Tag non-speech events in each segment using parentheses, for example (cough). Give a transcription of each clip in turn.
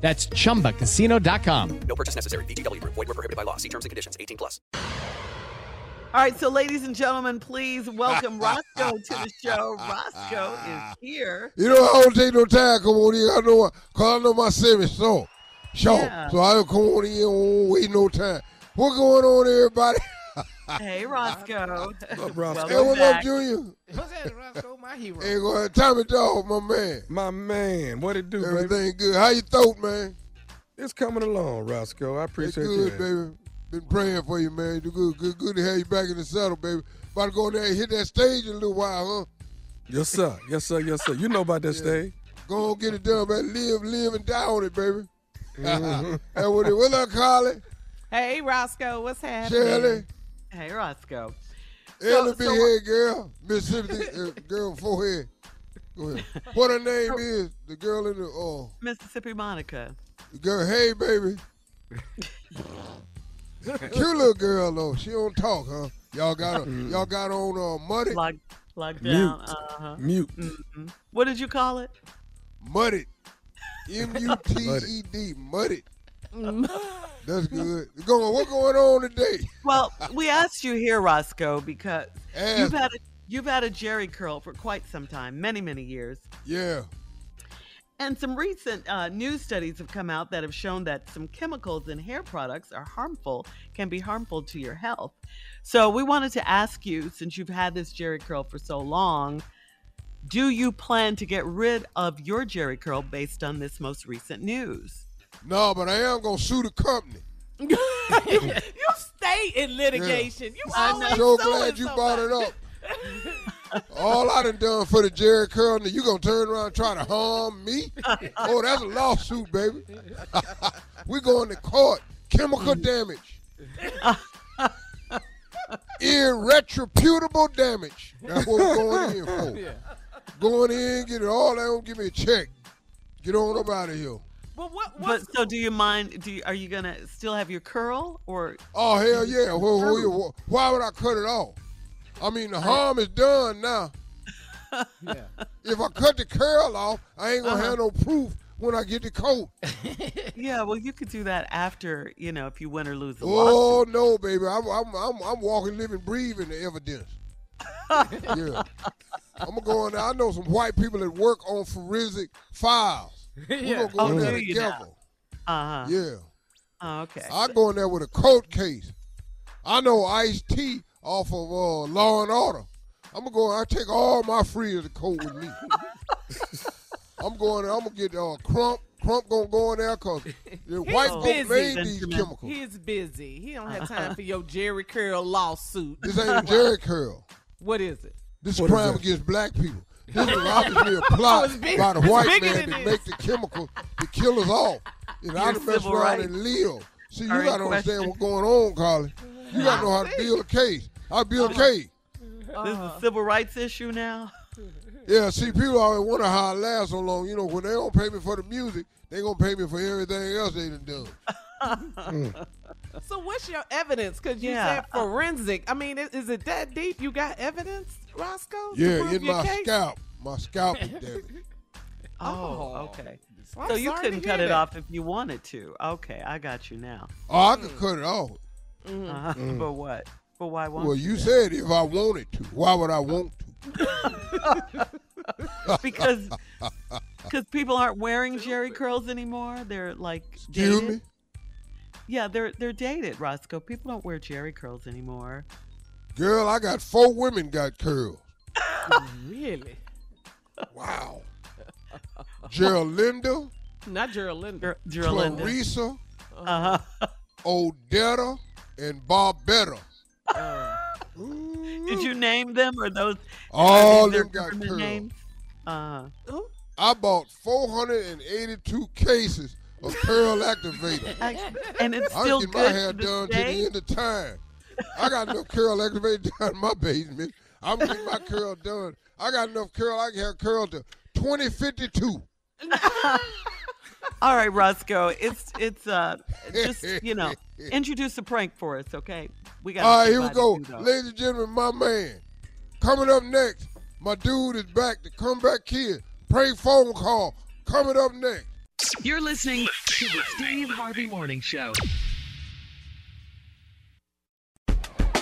That's chumbacasino.com. No purchase necessary. VGW Group. Void were prohibited by law. See terms and conditions. 18 plus. All right, so ladies and gentlemen, please welcome (laughs) Roscoe to the show. Roscoe is here. You know, I don't take no time. Come on in. I know, what- cause I know my service so short. Yeah. So I'll come on in. Won't wait no time. What going on, everybody? (laughs) Hey, Roscoe. (laughs) Hey, Welcome what's back. up, Junior? What's that, Roscoe? My (laughs) hero. Hey, go ahead. Tommy Dog, my man. My man, what it do, baby? Everything good. How you throat, man? It's coming along, Roscoe. I It's appreciate good, that. baby. Been praying for you, man. You good, good, good to have you back in the saddle, baby. About to go in there and hit that stage in a little while, huh? Yes, sir. Yes, sir. Yes, sir. You know about that stage. Go on, get it done, man. Live, live, and die on it, baby. (laughs) Mhm. and what it, what up, Carly? Hey, Roscoe, what's happening? Shirley? Hey, Roscoe. Ellie, So- big so- head girl, Mississippi uh, girl, forehead. Go ahead. What her name is? The girl in the oh, Mississippi Monica. the girl. Hey, baby. Cute little girl though. She don't talk, huh? Y'all got her. Y'all got on uh, muddy. Locked, locked Mute. down. Uh-huh. Mute. Mhm. What did you call it? Muddy. (laughs) M U T E D. Muddy. (laughs) That's good. Go on. What going on today? Well, we asked you here, Roscoe, because Ask you've had a, you've had a Jheri curl for quite some time, many many years, Yeah. and some recent uh, news studies have come out that have shown that some chemicals in hair products are harmful, can be harmful to your health. So we wanted to ask you, since you've had this Jheri curl for so long, do you plan to get rid of your Jheri curl based on this most recent news? No, but I am gonna sue the company. (laughs) you, you stay in litigation. You always So suing glad you brought it up. (laughs) All I done done for the Jheri curl, and you gonna turn around and try to harm me? (laughs) Oh, that's a lawsuit, baby. we going to court. Chemical damage. Irretrievable damage. That's what we're going in for. Going in, get it all out, give me a check. Get on up out of here. But what? But so, do you mind? Do you, are you gonna still have your curl, or Oh hell yeah! Well, well, yeah, why would I cut it off? I mean, the harm is done now. (laughs) If I cut the curl off, I ain't gonna have uh-huh. no proof when I get the coat. (laughs) Yeah, well, you could do that after, you know, if you win or lose the lawsuit Oh lawsuit. no, baby! I'm I'm I'm, I'm walking, living, breathing the evidence. (laughs) yeah, I'm gonna go in there. I know some white people that work on forensic files. (laughs) We're Yeah. gonna go in Oh, there do you now? together. Uh-huh. Yeah, Oh, okay. I go in there with a court case. I know Ice T off of uh, Law and Order. I'm gonna go. I take all my friends to court with me. (laughs) I'm going. I'm gonna get uh, Crump. Crump gonna go in there because (laughs) the white He's folks busy. made these Benjamin. chemicals. He's busy. He don't have time for your Jheri Curl lawsuit. This ain't a Jheri curl. What is it? This What is crime against black people. (laughs) This is obviously a plot it's big- by the white man to make the chemical to kill us all. And I Your done mess civil around rights and live. See, you are gotta understand what's going on, Carly. You gotta know how to build a (laughs) case. I build a Uh-huh. case. This is a uh-huh. civil rights issue now. (laughs) Yeah, see, people always wonder how I last so long. You know, when they don't pay me for the music, they gonna pay me for everything else they done done. Mm. So what's your evidence? Because you Yeah, said uh forensic. I mean, is, is it that deep? You got evidence, Roscoe? Yeah, in my case? scalp. My scalp is damaged. (laughs) Oh, oh, okay. Well, so you sorry couldn't cut hear it off if you wanted to. Okay, I got you now. Oh, I could cut it off. Mm-hmm. Mm-hmm. Uh-huh. Mm. But what? But why won't Well, you? you said if I wanted to. Why would I want to? (laughs) because because people aren't wearing Jheri curls anymore. They're like Excuse dated. me? Yeah, they're they're dated, Roscoe. People don't wear Jheri curls anymore. Girl, I got four women got curls. (laughs) Really? Wow. Gerlinda, Not Gerald Linder. Ger- Gerlinda. Clarissa, Uh-huh. Odetta, and Barbetta. Did you name them or those? All them their got government curls. names? Uh, I bought 482 cases of curl activator. (laughs) and it's still I still get good my hair to this done to the end of time. I got enough curl activator (laughs) down in my basement. I'm getting my curl done. I got enough curl. I can have curl to 2052. (laughs) All right, Roscoe. It's it's uh just you know (laughs) introduce a prank for us, okay? We got. All right, here we go. Ladies and gentlemen, my man. Coming up next, my dude is back. The comeback kid. Prank phone call. Coming up next. You're listening to the Steve Harvey Morning Show.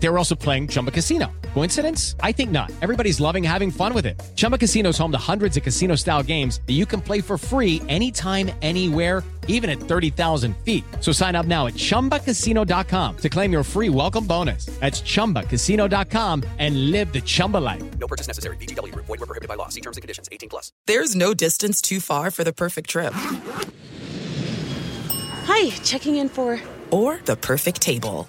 They were also playing Chumba Casino. Coincidence? I think not. Everybody's loving having fun with it. Chumba Casino is home to hundreds of casino style games that you can play for free anytime, anywhere, even at 30,000 feet. So sign up now at chumbacasino.com to claim your free welcome bonus. That's chumbacasino.com and live the Chumba life. No purchase necessary. VGW Group. Void were prohibited by law. See terms and conditions. 18 plus. There's no distance too far for the perfect trip. Hi, checking in for. Or the perfect table.